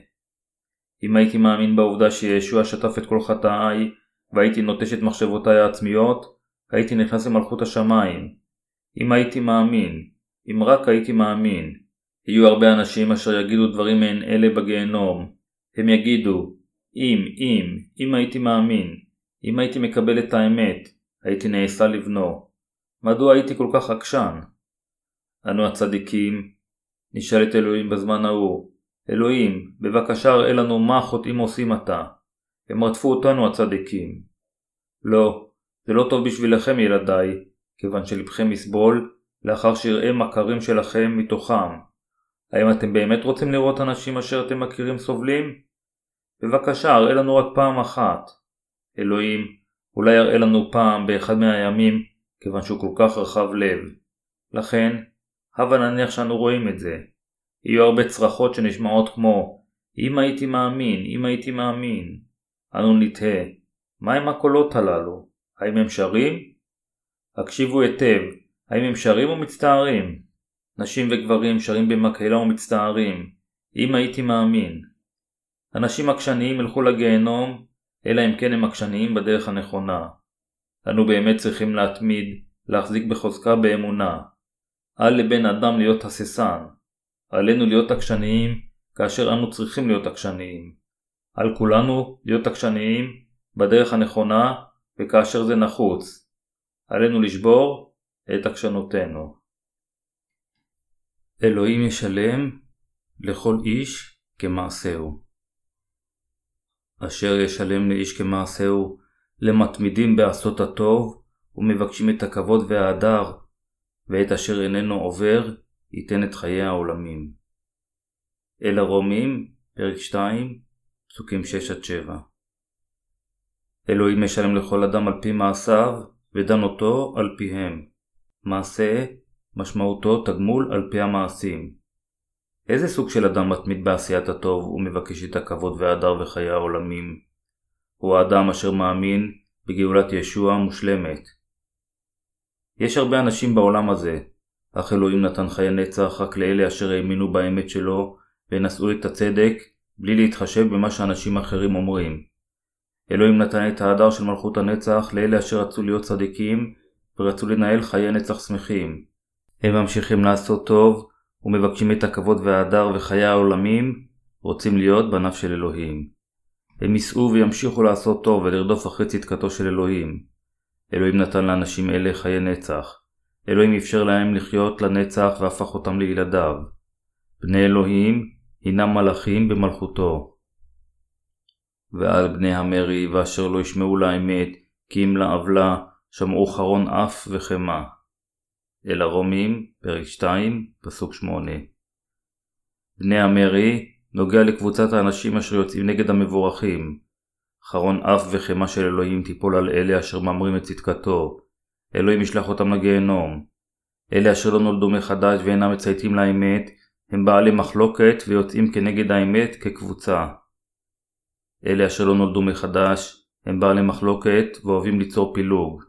אם הייתי מאמין בעובדה שישוע שטף את כל חטאיי, והייתי נוטש את מחשבותיי העצמיות, הייתי נכנס למלכות השמיים. אם הייתי מאמין, אם רק הייתי מאמין, יהיו הרבה אנשים אשר יגידו דברים מעין אלה בגיהנום. הם יגידו, אם, אם, אם הייתי מאמין, אם הייתי מקבל את האמת, הייתי נעשה לבנו. מדוע הייתי כל כך עקשן? אנו הצדיקים, נשאל את אלוהים בזמן ההוא, אלוהים, בבקשה ראה לנו מה החוטאים עושים עתה. הם רדפו אותנו הצדיקים. לא, זה לא טוב בשבילכם ילדיי, כיוון שלבכם יסבול, לאחר שיראה מכרים שלכם מתוכם. האם אתם באמת רוצים לראות אנשים אשר אתם מכירים סובלים? בבקשה, הראה לנו רק פעם אחת. אלוהים, אולי יראה לנו פעם באחד מהימים, כיוון שהוא כל כך רחב לב. לכן, הבה נניח שאנו רואים את זה. יהיו הרבה צרחות שנשמעות כמו אם הייתי מאמין, אם הייתי מאמין. אנו נתהה, מהם הקולות הללו? האם הם שרים? הקשיבו היטב, האם הם שרים או מצטערים? נשים וגברים שרים במקהלה ומצטערים, אם הייתי מאמין. אנשים עקשניים ילכו לגיהנום, אלא אם כן הם עקשניים בדרך הנכונה. אנו באמת צריכים להתמיד, להחזיק בחוזקה באמונה. אל לבן אדם להיות הססן. עלינו להיות עקשניים כאשר אנו צריכים להיות עקשניים. על כולנו להיות עקשניים בדרך הנכונה וכאשר זה נחוץ. עלינו לשבור את עקשנותנו. אלוהים ישלם לכל איש כמעשהו. אשר ישלם לאיש כמעשהו למתמידים בעשות הטוב ומבקשים את הכבוד וההדר ואת אשר איננו עובר ייתן את חיי העולמים. אל הרומים, פרק 2, פסוקים 6-7 אלוהים משלם לכל אדם על פי מעשיו, ודן אותו על פיהם. מעשה, משמעותו תגמול על פי המעשים. איזה סוג של אדם מתמיד בעשיית הטוב ומבקש את הכבוד וההדר וחיי העולמים? הוא האדם אשר מאמין בגאולת ישוע המושלמת. יש הרבה אנשים בעולם הזה, אך אלוהים נתן חיי נצח רק לאלה אשר האמינו באמת שלו ונשאו את הצדק בלי להתחשב במה שאנשים אחרים אומרים. אלוהים נתן את ההדר של מלכות הנצח לאלה אשר רצו להיות צדיקים ורצו לנהל חיי נצח שמחים. הם ממשיכים לעשות טוב ומבקשים את הכבוד וההדר וחיי העולמים, רוצים להיות בניו של אלוהים. הם יישאו וימשיכו לעשות טוב ולרדוף אחרי צדקתו של אלוהים. אלוהים נתן לאנשים אלה חיי נצח. אלוהים אפשר להם לחיות לנצח והפך אותם לילדיו. בני אלוהים הינם מלאכים במלכותו. ועל בני המרי ואשר לא ישמעו לאמת כי אם לעוולה שמעו חרון אף וחמה. אל הרומים, פרק 2, פסוק 8. בני המרי נוגע לקבוצת האנשים אשר יוצאים נגד המבורכים. חרון אף וחמה של אלוהים תיפול על אלה אשר מאמרים את צדקתו. אלוהים ישלח אותם לגיהנום. אלה אשר לא נולדו מחדש ואינם מצייתים לאמת, הם בעלי מחלוקת ויוצאים כנגד האמת כקבוצה. אלה אשר לא נולדו מחדש, הם בעלי מחלוקת ואוהבים ליצור פילוג.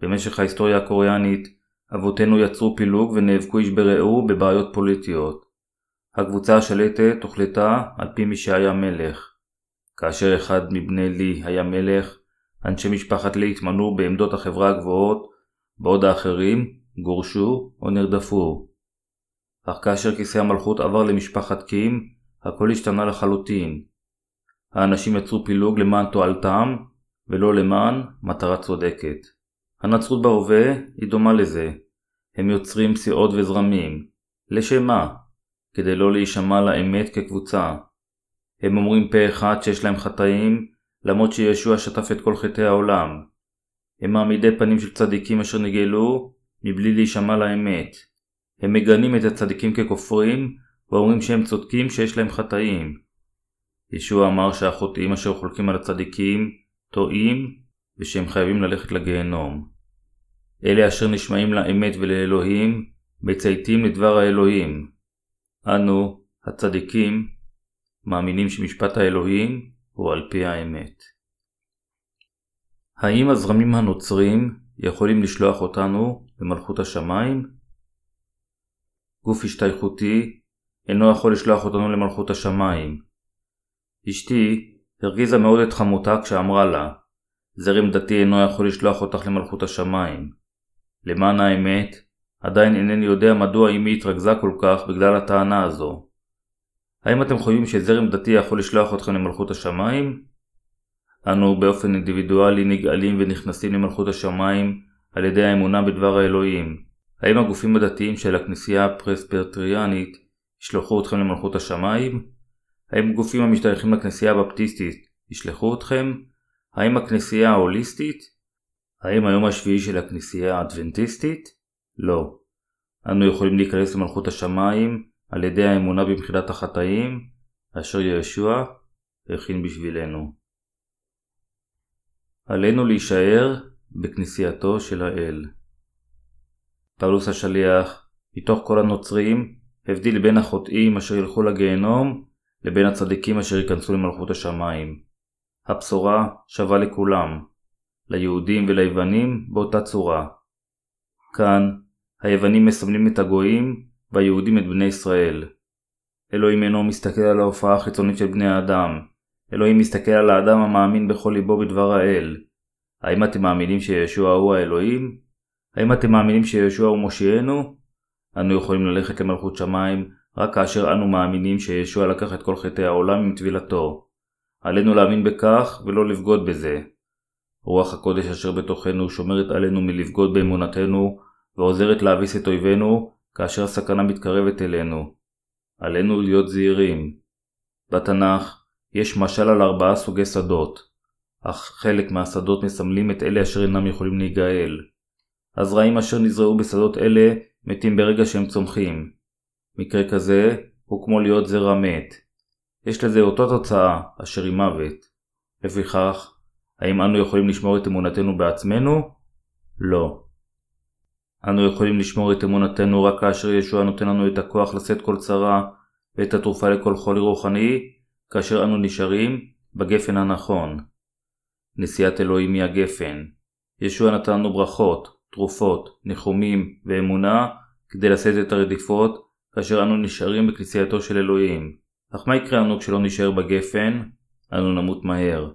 במשך ההיסטוריה הקוריאנית, אבותינו יצרו פילוג ונאבקו איש ברעהו בבעיות פוליטיות. הקבוצה השלטת הוחלטה על פי מי שהיה מלך. כאשר אחד מבני לי היה מלך, אנשי משפחת לי התמנו בעמדות החברה הגבוהות, בעוד האחרים גורשו או נרדפו. אך כאשר כיסא המלכות עבר למשפחת קים, הכל השתנה לחלוטין. האנשים יצרו פילוג למען תועלתם, ולא למען מטרה צודקת. הנצרות בהווה היא דומה לזה. הם יוצרים סיעות וזרמים. לשם מה? כדי לא להישמע לאמת כקבוצה. הם אומרים פה אחד שיש להם חטאים, למרות שישוע שטף את כל חטאי העולם. הם מעמידי פנים של צדיקים אשר נגאלו, מבלי להישמע לאמת. הם מגנים את הצדיקים ככופרים, ואומרים שהם צודקים שיש להם חטאים. ישוע אמר שהחוטאים אשר חולקים על הצדיקים, טועים, ושהם חייבים ללכת לגיהנום. אלה אשר נשמעים לאמת ולאלוהים, מצייתים לדבר האלוהים. אנו, הצדיקים, מאמינים שמשפט האלוהים הוא על פי האמת. האם הזרמים הנוצרים יכולים לשלוח אותנו למלכות השמיים? גוף השתייכותי אינו יכול לשלוח אותנו למלכות השמיים. אשתי הרגיזה מאוד את חמותה כשאמרה לה, זרם דתי אינו יכול לשלוח אותך למלכות השמיים. למען האמת, עדיין אינני יודע מדוע אמי התרכזה כל כך בגלל הטענה הזו. האם אתם חושבים שזרם דתי יכול לשלוח אתכם למלכות השמיים? אנו באופן אינדיבידואלי נגאלים ונכנסים למלכות השמיים על ידי האמונה בדבר האלוהים. האם הגופים הדתיים של הכנסייה הפרספרטריאנית ישלחו אתכם למלכות השמיים? האם גופים המשתייכים לכנסייה הבפטיסטית ישלחו אתכם? האם הכנסייה ההוליסטית? האם היום השביעי של הכנסייה האדבנטיסטית? לא. אנו יכולים להיכנס למלכות השמיים על ידי האמונה במחילת החטאים, אשר ישוע הכין בשבילנו. עלינו להישאר בכנסייתו של האל. פאולוס השליח, מתוך כל הנוצרים, הבדיל בין החוטאים אשר ילכו לגיהנום לבין הצדיקים אשר ייכנסו למלכות השמיים. הבשורה שווה לכולם, ליהודים וליוונים באותה צורה. כאן, היוונים מסמלים את הגויים והיהודים את בני ישראל. אלוהים אינו מסתכל על ההופעה החיצונית של בני האדם, אלוהים מסתכל על האדם המאמין בכל ליבו בדבר האל. האם אתם מאמינים שישוע הוא האלוהים? האם אתם מאמינים שישוע הוא מושיענו? אנו יכולים ללכת למלכות שמיים רק כאשר אנו מאמינים שישוע לקח את כל חטאי העולם עם טבילתו. עלינו להאמין בכך ולא לבגוד בזה. רוח הקודש אשר בתוכנו שומרת עלינו מלבגוד באמונתנו ועוזרת להביס את אויבינו כאשר הסכנה מתקרבת אלינו. עלינו להיות זהירים. בתנ"ך יש משל על ארבעה סוגי שדות, אך חלק מהשדות מסמלים את אלה אשר אינם יכולים להיגאל. הזרעים אשר נזרעו בשדות אלה מתים ברגע שהם צומחים. מקרה כזה הוא כמו להיות זרע מת. יש לזה אותו תוצאה, אשר היא מוות. לפיכך, האם אנו יכולים לשמור את אמונתנו בעצמנו? לא. אנו יכולים לשמור את אמונתנו רק כאשר ישוע נותן לנו את הכוח לשאת כל צרה ואת התרופה לכל חולי רוחני, כאשר אנו נשארים בגפן הנכון. נשיאת אלוהים היא הגפן. ישוע נתן לנו ברכות, תרופות, ניחומים ואמונה כדי לשאת את הרדיפות כאשר אנו נשארים בכנסייתו של אלוהים. אך מה יקרה לנו כשלא נשאר בגפן? אנו נמות מהר.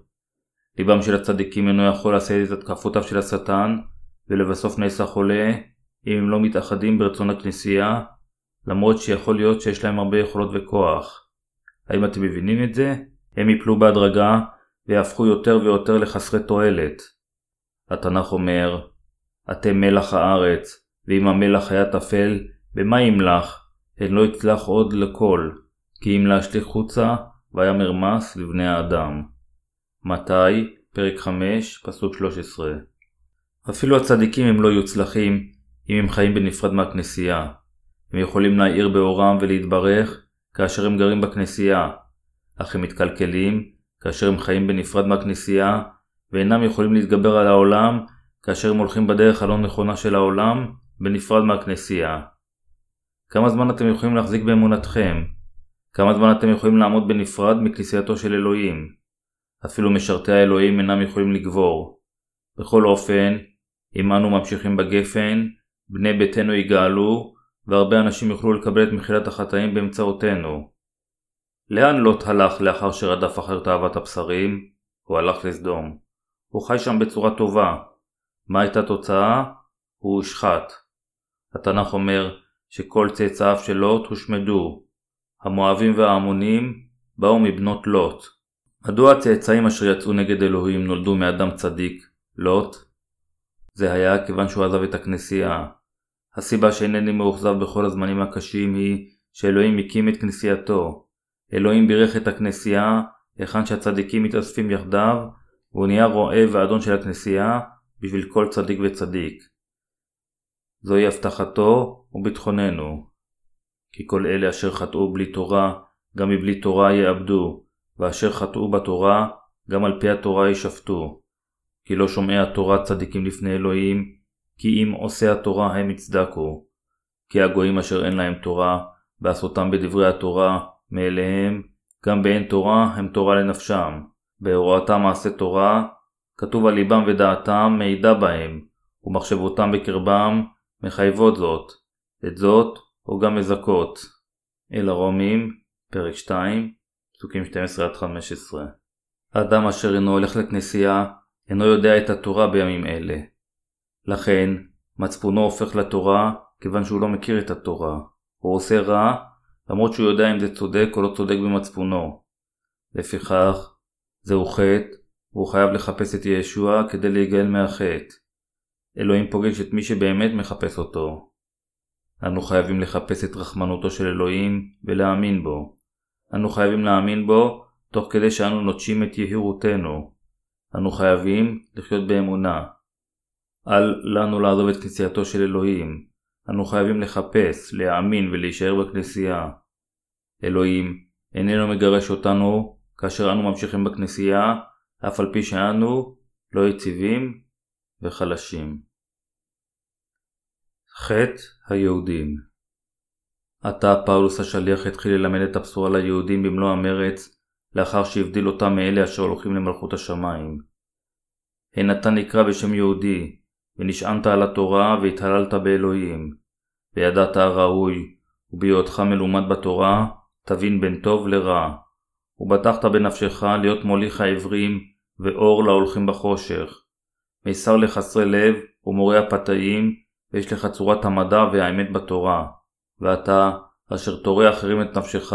ליבם של הצדיקים אינו יכול לשאת את התקפותיו של השטן, ולבסוף נעשה חולה, אם הם לא מתאחדים ברצון הכנסייה, למרות שיכול להיות שיש להם הרבה יכולות וכוח. האם אתם מבינים את זה? הם יפלו בהדרגה, ויהפכו יותר ויותר לחסרי תועלת. התנ"ך אומר, אתם מלח הארץ, ואם המלח היה טפל, במה ימלח? הן לא יצלח עוד לכל, כי אם להשליך חוצה, והיה מרמס לבני האדם. מתי, פרק 5, פסוק 13. אפילו הצדיקים הם לא יוצלחים, אם הם חיים בנפרד מהכנסייה. הם יכולים להאיר באורם ולהתברך כאשר הם גרים בכנסייה, אך הם מתקלקלים כאשר הם חיים בנפרד מהכנסייה, ואינם יכולים להתגבר על העולם כאשר הם הולכים בדרך הלא נכונה של העולם, בנפרד מהכנסייה. כמה זמן אתם יכולים להחזיק באמונתכם? כמה זמן אתם יכולים לעמוד בנפרד מכנסייתו של אלוהים? אפילו משרתי האלוהים אינם יכולים לגבור. בכל אופן, אם אנו ממשיכים בגפן, בני ביתנו יגאלו, והרבה אנשים יוכלו לקבל את מחילת החטאים באמצעותנו. לאן לוט הלך לאחר שרדף אחר תאוות הבשרים? הוא הלך לסדום. הוא חי שם בצורה טובה. מה הייתה תוצאה? הוא הושחת. התנ"ך אומר שכל צאצאיו של לוט הושמדו. המואבים והעמונים באו מבנות לוט. מדוע הצאצאים אשר יצאו נגד אלוהים נולדו מאדם צדיק, לוט? זה היה כיוון שהוא עזב את הכנסייה. הסיבה שאינני מאוכזב בכל הזמנים הקשים היא שאלוהים הקים את כנסייתו. אלוהים בירך את הכנסייה היכן שהצדיקים מתאספים יחדיו, והוא נהיה רועה ואדון של הכנסייה בשביל כל צדיק וצדיק. זוהי הבטחתו וביטחוננו. כי כל אלה אשר חטאו בלי תורה, גם מבלי תורה יאבדו, ואשר חטאו בתורה, גם על פי התורה ישפטו. כי לא שומעי התורה צדיקים לפני אלוהים, כי אם עושי התורה הם יצדקו. כי הגויים אשר אין להם תורה, בעשותם בדברי התורה, מאליהם, גם באין תורה הם תורה לנפשם. בהוראתם מעשה תורה, כתוב על ליבם ודעתם מעידה בהם, ומחשבותם בקרבם מחייבות זאת, את זאת או גם מזכות. אל הרומים, פרק 2, פסוקים 12-15. האדם אשר אינו הולך לכנסייה, אינו יודע את התורה בימים אלה. לכן, מצפונו הופך לתורה כיוון שהוא לא מכיר את התורה. הוא עושה רע, למרות שהוא יודע אם זה צודק או לא צודק במצפונו. לפיכך, זהו חטא, והוא חייב לחפש את ישוע כדי להיגאל מהחטא. אלוהים פוגש את מי שבאמת מחפש אותו. אנו חייבים לחפש את רחמנותו של אלוהים ולהאמין בו. אנו חייבים להאמין בו תוך כדי שאנו נוטשים את יהירותנו. אנו חייבים לחיות באמונה. אל לנו לעזוב את כנסייתו של אלוהים. אנו חייבים לחפש, להאמין ולהישאר בכנסייה. אלוהים איננו מגרש אותנו כאשר אנו ממשיכים בכנסייה, אף על פי שאנו לא יציבים וחלשים. חטא היהודים עתה פאולוס השליח התחיל ללמד את הבשורה ליהודים במלוא המרץ, לאחר שהבדיל אותם מאלה אשר הולכים למלכות השמיים. הן אתה נקרא בשם יהודי, ונשענת על התורה והתהללת באלוהים, וידעת הראוי, ובהיותך מלומד בתורה, תבין בין טוב לרע, ובטחת בנפשך להיות מוליך העברים, ואור להולכים בחושך. מישר לחסרי לב, ומורה הפתאים, ויש לך צורת המדע והאמת בתורה. ואתה, אשר תורה אחרים את נפשך,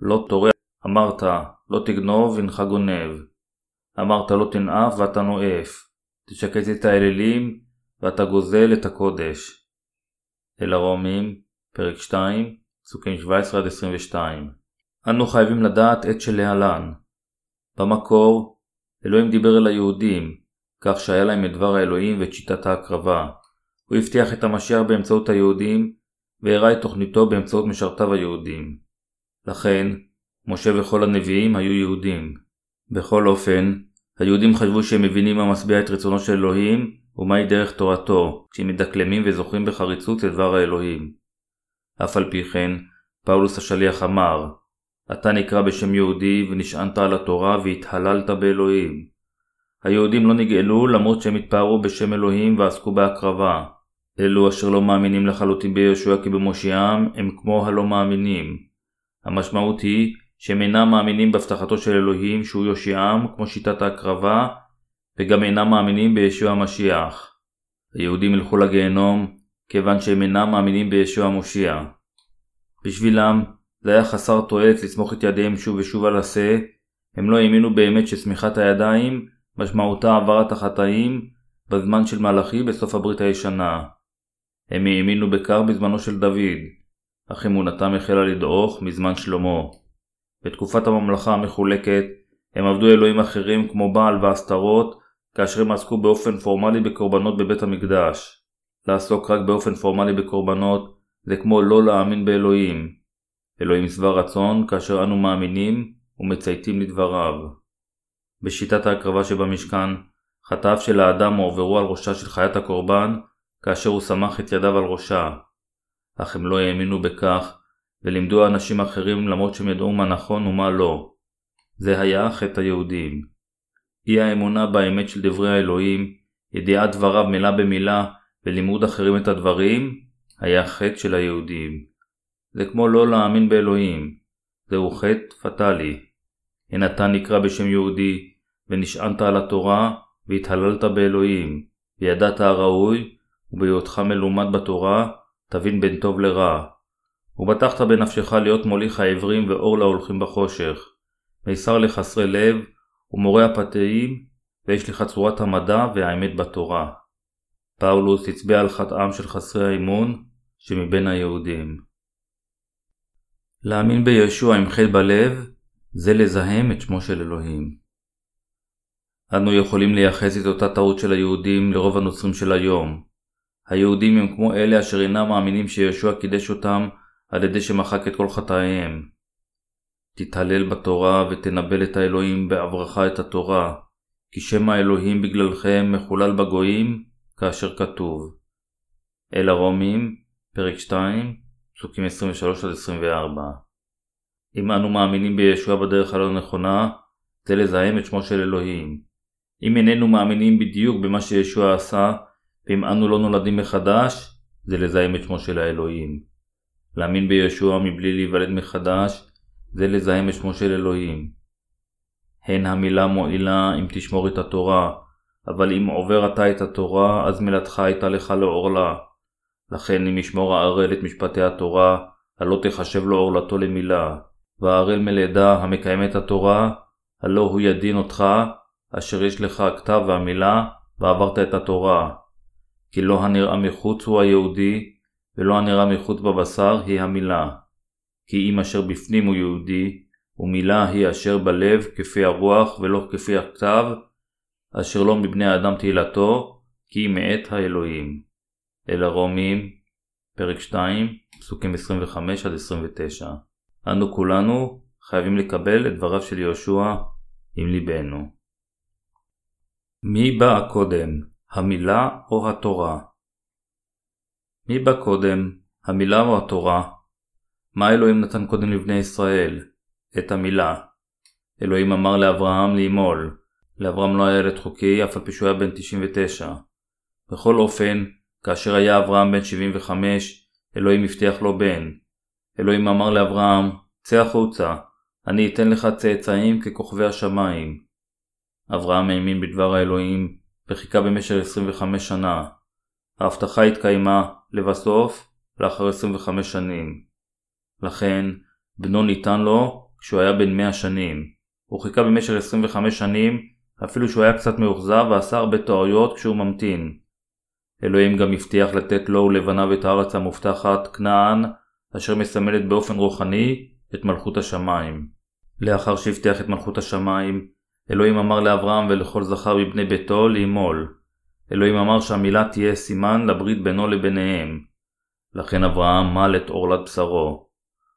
לא תורה, אמרת, לא תגנוב, הנך גונב. אמרת לא תנאף ואתה נואף. תשקץ את האלילים, ואתה גוזל את הקודש. אל הרומים, פרק 2, פסוקים 17-22. אנו חייבים לדעת את שלהלן. במקור, אלוהים דיבר אל היהודים, כך שהיה להם את דבר האלוהים ואת שיטת ההקרבה. הוא הבטיח את המשיח באמצעות היהודים, והראה את תוכניתו באמצעות משרתיו היהודים. לכן, משה וכל הנביאים היו יהודים. בכל אופן, היהודים חשבו שהם מבינים מה משביע את רצונו של אלוהים, ומהי דרך תורתו, כשהם מדקלמים וזוכרים בחריצות את דבר האלוהים. אף על פי כן, פאולוס השליח אמר, אתה נקרא בשם יהודי ונשענת על התורה והתהללת באלוהים. היהודים לא נגאלו למרות שהם התפארו בשם אלוהים ועסקו בהקרבה. אלו אשר לא מאמינים לחלוטין בישוע כי במושיעם הם כמו הלא מאמינים. המשמעות היא שהם אינם מאמינים בהבטחתו של אלוהים שהוא יושיעם כמו שיטת ההקרבה וגם אינם מאמינים בישוע המשיח. היהודים ילכו לגיהנום כיוון שהם אינם מאמינים בישוע המושיע. בשבילם זה היה חסר תועלת לסמוך את ידיהם שוב ושוב על השה, הם לא האמינו באמת שסמיכת הידיים משמעותה העברת החטאים בזמן של מלאכי בסוף הברית הישנה. הם האמינו בכך בזמנו של דוד, אך אמונתם החלה לדעוך מזמן שלמה. בתקופת הממלכה המחולקת הם עבדו אלוהים אחרים כמו בעל והסתרות, כאשר הם עסקו באופן פורמלי בקורבנות בבית המקדש. לעסוק רק באופן פורמלי בקורבנות זה כמו לא להאמין באלוהים. אלוהים שבע רצון כאשר אנו מאמינים ומצייתים לדבריו. בשיטת ההקרבה שבמשכן, חטאיו של האדם הועברו על ראשה של חיית הקורבן, כאשר הוא סמך את ידיו על ראשה. אך הם לא האמינו בכך, ולימדו אנשים אחרים למרות שהם ידעו מה נכון ומה לא. זה היה חטא היהודים. אי האמונה באמת של דברי האלוהים, ידיעת דבריו מילה במילה, ולימוד אחרים את הדברים, היה חטא של היהודים. זה כמו לא להאמין באלוהים. זהו חטא פטאלי. הן אתה נקרא בשם יהודי, ונשענת על התורה, והתהללת באלוהים, וידעת הראוי, ובהיותך מלומד בתורה, תבין בין טוב לרע. ובטחת בנפשך להיות מוליך העברים ואור להולכים בחושך. מישר לחסרי לב, ומורה הפתאים, ויש לך צורת המדע והאמת בתורה. פאולוס הצביע על חטאם של חסרי האמון שמבין היהודים. להאמין בישוע עם חטא בלב, זה לזהם את שמו של אלוהים. אנו יכולים לייחס את אותה טעות של היהודים לרוב הנוצרים של היום. היהודים הם כמו אלה אשר אינם מאמינים שישוע קידש אותם על ידי שמחק את כל חטאיהם. תתהלל בתורה ותנבל את האלוהים בעברך את התורה, כי שם האלוהים בגללכם מחולל בגויים, כאשר כתוב. אל הרומים, פרק 2, פסוקים 23-24 אם אנו מאמינים בישוע בדרך הלא נכונה, זה לזהם את שמו של אלוהים. אם איננו מאמינים בדיוק במה שישוע עשה, ואם אנו לא נולדים מחדש, זה לזהם את שמו של האלוהים. להאמין בישוע מבלי להיוולד מחדש, זה לזהם את שמו של אלוהים. הן המילה מועילה אם תשמור את התורה, אבל אם עובר אתה את התורה, אז מילתך הייתה לך לעורלה. לכן אם ישמור הערל את משפטי התורה, הלא תחשב לו עורלתו למילה. והערל מלידה המקיים את התורה, הלא הוא ידין אותך, אשר יש לך הכתב והמילה, ועברת את התורה. כי לא הנראה מחוץ הוא היהודי, ולא הנראה מחוץ בבשר היא המילה. כי אם אשר בפנים הוא יהודי, ומילה היא אשר בלב כפי הרוח ולא כפי הכתב, אשר לא מבני האדם תהילתו, כי מאת האלוהים. אל הרומים, פרק 2, פסוקים 25-29. אנו כולנו חייבים לקבל את דבריו של יהושע עם ליבנו. מי בא קודם, המילה או התורה? מי בא קודם, המילה או התורה? מה אלוהים נתן קודם לבני ישראל? את המילה. אלוהים אמר לאברהם לימול. לאברהם לא היה ילד חוקי, אף על פי שהוא היה בן 99. בכל אופן, כאשר היה אברהם בן 75, אלוהים הבטיח לו בן. אלוהים אמר לאברהם, צא החוצה, אני אתן לך צאצאים ככוכבי השמיים. אברהם האמין בדבר האלוהים, וחיכה במשך 25 שנה. ההבטחה התקיימה, לבסוף, לאחר 25 שנים. לכן, בנו ניתן לו כשהוא היה בן 100 שנים. הוא חיכה במשך 25 שנים, אפילו שהוא היה קצת מאוכזב ועשה הרבה טעויות כשהוא ממתין. אלוהים גם הבטיח לתת לו ולבניו את הארץ המובטחת, כנען, אשר מסמלת באופן רוחני את מלכות השמיים. לאחר שהבטיח את מלכות השמיים, אלוהים אמר לאברהם ולכל זכר מבני ביתו לאמול. אלוהים אמר שהמילה תהיה סימן לברית בינו לביניהם. לכן אברהם מל את עורלת בשרו.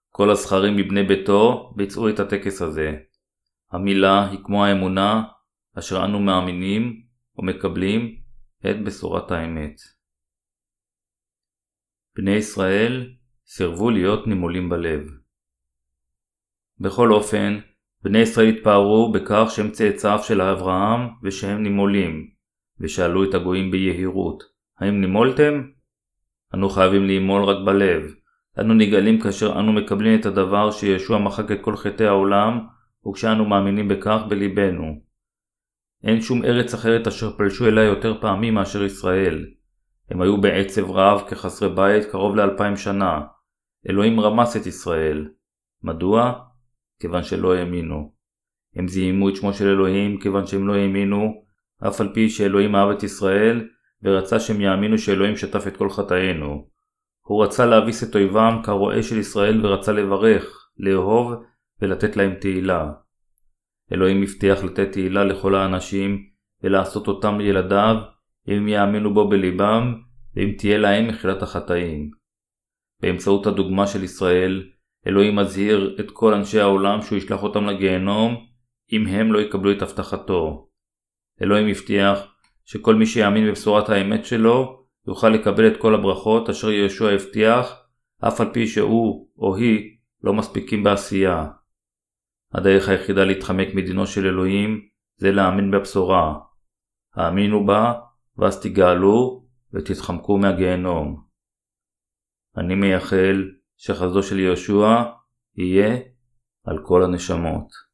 כל הזכרים מבני ביתו ביצעו את הטקס הזה. המילה היא כמו האמונה אשר אנו מאמינים ומקבלים את בשורת האמת. בני ישראל סירבו להיות נימולים בלב. בכל אופן, בני ישראל התפארו בכך שהם צאצאיו של אברהם ושהם נימולים, ושאלו את הגויים ביהירות, האם נימולתם? אנו חייבים לימול רק בלב. אנו נגאלים כאשר אנו מקבלים את הדבר שישוע מחק את כל חטאי העולם, וכשאנו מאמינים בכך בליבנו. אין שום ארץ אחרת אשר פלשו אליה יותר פעמים מאשר ישראל. הם היו בעצב רב כחסרי בית קרוב לאלפיים שנה. אלוהים רמס את ישראל. מדוע? כיוון שלא האמינו. הם זיהמו את שמו של אלוהים כיוון שהם לא האמינו, אף על פי שאלוהים אהב את ישראל, ורצה שהם יאמינו שאלוהים שטף את כל חטאינו. הוא רצה להביס את אויבם כרועה של ישראל ורצה לברך, לאהוב ולתת להם תהילה. אלוהים הבטיח לתת תהילה לכל האנשים ולעשות אותם ילדיו אם יאמינו בו בליבם ואם תהיה להם מחילת החטאים. באמצעות הדוגמה של ישראל, אלוהים מזהיר את כל אנשי העולם שהוא ישלח אותם לגיהנום אם הם לא יקבלו את הבטחתו. אלוהים הבטיח שכל מי שיאמין בבשורת האמת שלו יוכל לקבל את כל הברכות אשר יהושע הבטיח, אף על פי שהוא או היא לא מספיקים בעשייה. הדרך היחידה להתחמק מדינו של אלוהים זה להאמין בבשורה. האמינו בה, ואז תגאלו ותתחמקו מהגיהנום. אני מייחל שחסדו של יהושע יהיה על כל הנשמות.